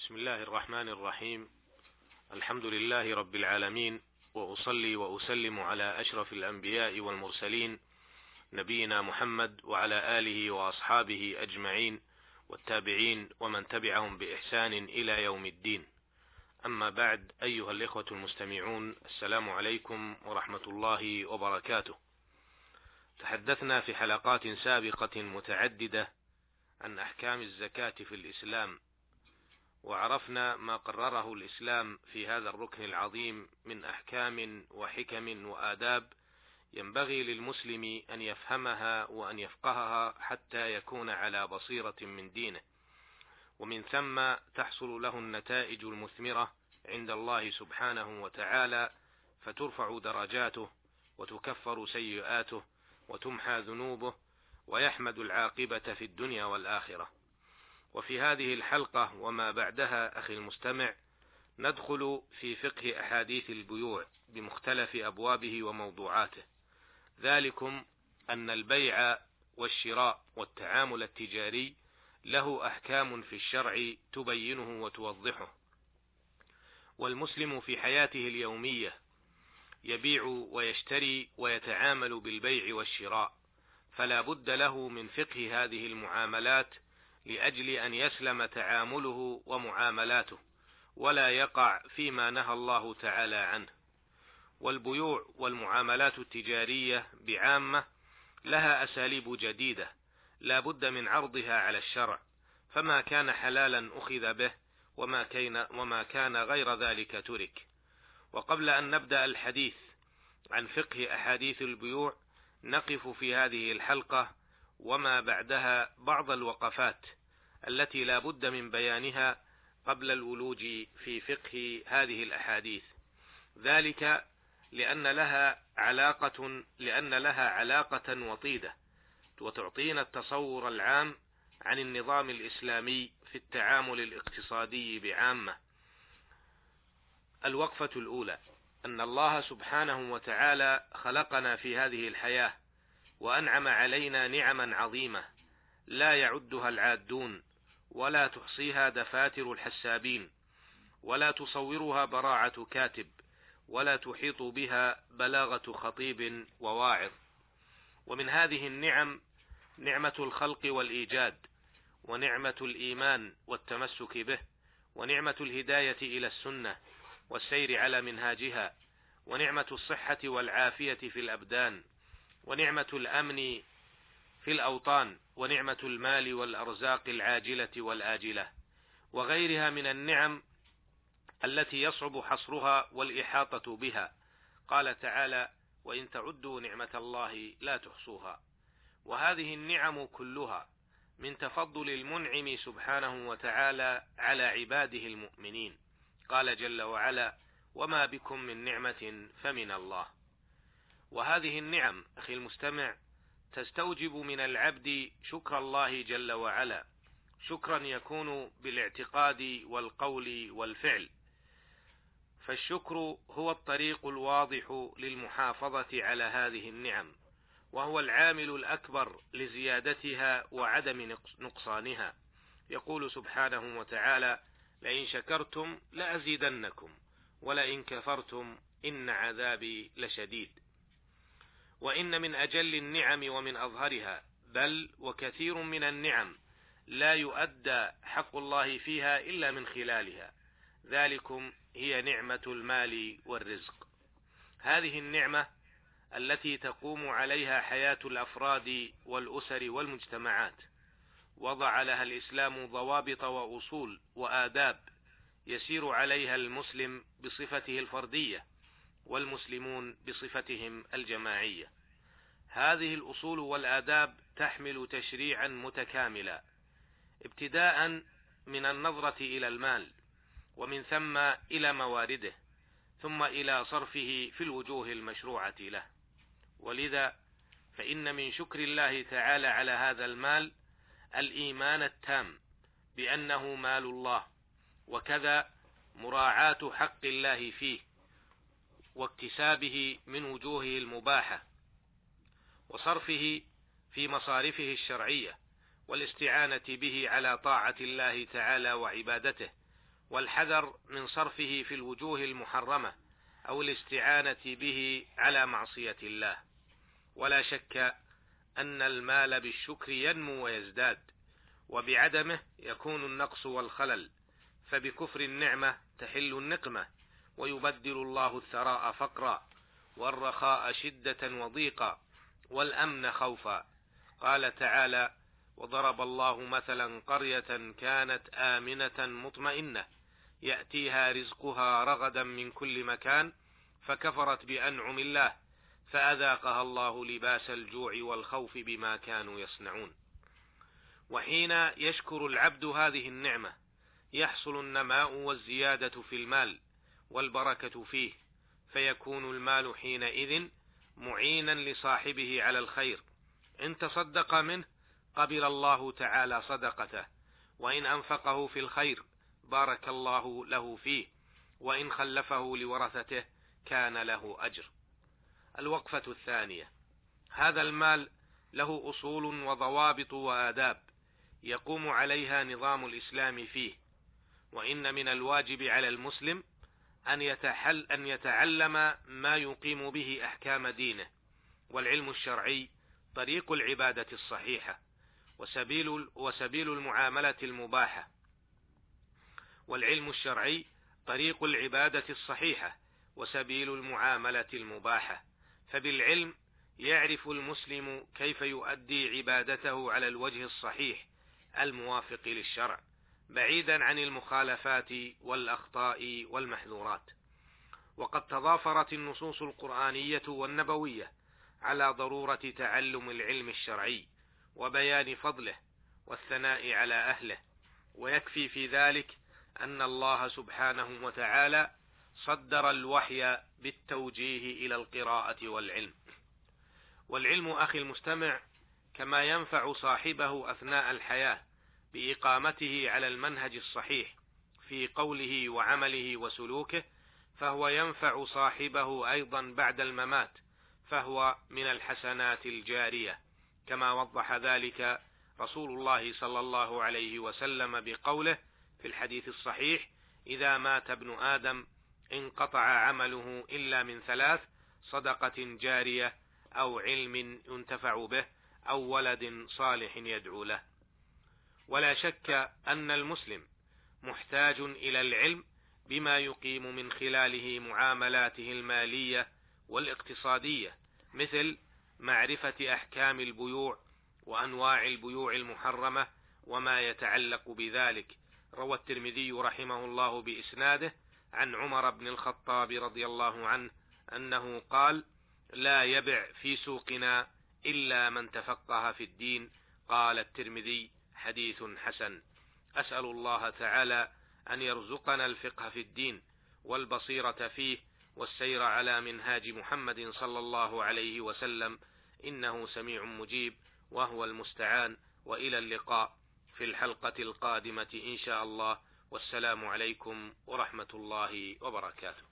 بسم الله الرحمن الرحيم. الحمد لله رب العالمين وأصلي وأسلم على أشرف الأنبياء والمرسلين نبينا محمد وعلى آله وأصحابه أجمعين والتابعين ومن تبعهم بإحسان إلى يوم الدين. أما بعد أيها الإخوة المستمعون السلام عليكم ورحمة الله وبركاته. تحدثنا في حلقات سابقة متعددة عن أحكام الزكاة في الإسلام. وعرفنا ما قرره الإسلام في هذا الركن العظيم من أحكام وحكم وآداب ينبغي للمسلم أن يفهمها وأن يفقهها حتى يكون على بصيرة من دينه. ومن ثم تحصل له النتائج المثمرة عند الله سبحانه وتعالى فترفع درجاته وتكفر سيئاته وتمحى ذنوبه ويحمد العاقبة في الدنيا والآخرة. وفي هذه الحلقة وما بعدها أخي المستمع ندخل في فقه أحاديث البيوع بمختلف أبوابه وموضوعاته. ذلكم أن البيع والشراء والتعامل التجاري له أحكام في الشرع تبينه وتوضحه. والمسلم في حياته اليومية يبيع ويشتري ويتعامل بالبيع والشراء فلا بد له من فقه هذه المعاملات لأجل أن يسلم تعامله ومعاملاته ولا يقع فيما نهى الله تعالى عنه. والبيوع والمعاملات التجارية بعامة لها أساليب جديدة لا بد من عرضها على الشرع فما كان حلالا أخذ به وما كان وما كان غير ذلك ترك. وقبل أن نبدأ الحديث عن فقه أحاديث البيوع نقف في هذه الحلقة وما بعدها بعض الوقفات التي لا بد من بيانها قبل الولوج في فقه هذه الأحاديث. ذلك لأن لها علاقة لأن لها علاقة وطيدة وتعطينا التصور العام عن النظام الإسلامي في التعامل الاقتصادي بعامة. الوقفة الأولى أن الله سبحانه وتعالى خلقنا في هذه الحياة وأنعم علينا نعما عظيمة. لا يعدها العادون ولا تحصيها دفاتر الحسابين ولا تصورها براعة كاتب ولا تحيط بها بلاغة خطيب وواعظ. ومن هذه النعم نعمة الخلق والإيجاد ونعمة الإيمان والتمسك به ونعمة الهداية إلى السنة والسير على منهاجها ونعمة الصحة والعافية في الأبدان. ونعمة الأمن في الأوطان ونعمة المال والأرزاق العاجلة والآجلة وغيرها من النعم التي يصعب حصرها والإحاطة بها. قال تعالى وإن تعدوا نعمة الله لا تحصوها. وهذه النعم كلها من تفضل المنعم سبحانه وتعالى على عباده المؤمنين. قال جل وعلا وما بكم من نعمة فمن الله. وهذه النعم أخي المستمع تستوجب من العبد شكر الله جل وعلا. شكرا يكون بالاعتقاد والقول والفعل. فالشكر هو الطريق الواضح للمحافظة على هذه النعم وهو العامل الأكبر لزيادتها وعدم نقصانها. يقول سبحانه وتعالى لئن شكرتم لأزيدنكم ولئن كفرتم إن عذابي لشديد. وإن من أجل النعم ومن أظهرها بل وكثير من النعم لا يؤدى حق الله فيها إلا من خلالها. ذلكم هي نعمة المال والرزق. هذه النعمة التي تقوم عليها حياة الأفراد والأسر والمجتمعات. وضع لها الإسلام ضوابط وأصول وآداب يسير عليها المسلم بصفته الفردية والمسلمون بصفتهم الجماعية. هذه الأصول والآداب تحمل تشريعا متكاملا ابتداء من النظرة إلى المال ومن ثم إلى موارده ثم إلى صرفه في الوجوه المشروعة له. ولذا فإن من شكر الله تعالى على هذا المال الإيمان التام بأنه مال الله وكذا مراعاة حق الله فيه واكتسابه من وجوهه المباحة. وصرفه في مصارفه الشرعية والاستعانة به على طاعة الله تعالى وعبادته والحذر من صرفه في الوجوه المحرمة أو الاستعانة به على معصية الله. ولا شك أن المال بالشكر ينمو ويزداد وبعدمه يكون النقص والخلل فبكفر النعمة تحل النقمة ويبدل الله الثراء فقرا والرخاء شدة وضيقا. والأمن خوفا. قال تعالى وضرب الله مثلا قرية كانت آمنة مطمئنة يأتيها رزقها رغدا من كل مكان فكفرت بأنعم الله فأذاقها الله لباس الجوع والخوف بما كانوا يصنعون. وحين يشكر العبد هذه النعمة يحصل النماء والزيادة في المال والبركة فيه فيكون المال حينئذ معينا لصاحبه على الخير. إن تصدق منه قبل الله تعالى صدقته وإن أنفقه في الخير بارك الله له فيه وإن خلفه لورثته كان له أجر. الوقفة الثانية. هذا المال له أصول وضوابط وآداب يقوم عليها نظام الإسلام فيه وإن من الواجب على المسلم أن يتحل أن يتعلم ما يقيم به أحكام دينه والعلم الشرعي طريق العبادة الصحيحة وسبيل وسبيل المعاملة المباحة والعلم الشرعي طريق العبادة الصحيحة وسبيل المعاملة المباحة. فبالعلم يعرف المسلم كيف يؤدي عبادته على الوجه الصحيح الموافق للشرع. بعيدا عن المخالفات والأخطاء والمحذورات. وقد تضافرت النصوص القرآنية والنبوية على ضرورة تعلم العلم الشرعي وبيان فضله والثناء على أهله. ويكفي في ذلك أن الله سبحانه وتعالى صدر الوحي بالتوجيه إلى القراءة والعلم. والعلم أخي المستمع كما ينفع صاحبه أثناء الحياة بإقامته على المنهج الصحيح في قوله وعمله وسلوكه فهو ينفع صاحبه أيضا بعد الممات فهو من الحسنات الجارية. كما وضح ذلك رسول الله صلى الله عليه وسلم بقوله في الحديث الصحيح إذا مات ابن آدم انقطع عمله إلا من ثلاث صدقة جارية أو علم ينتفع به أو ولد صالح يدعو له. ولا شك أن المسلم محتاج إلى العلم بما يقيم من خلاله معاملاته المالية والاقتصادية مثل معرفة أحكام البيوع وأنواع البيوع المحرمة وما يتعلق بذلك. روى الترمذي رحمه الله بإسناده عن عمر بن الخطاب رضي الله عنه أنه قال لا يبع في سوقنا إلا من تفقه في الدين قال الترمذي حديث حسن. أسأل الله تعالى أن يرزقنا الفقه في الدين والبصيرة فيه والسير على منهاج محمد صلى الله عليه وسلم. إنه سميع مجيب وهو المستعان وإلى اللقاء في الحلقة القادمة إن شاء الله. والسلام عليكم ورحمة الله وبركاته.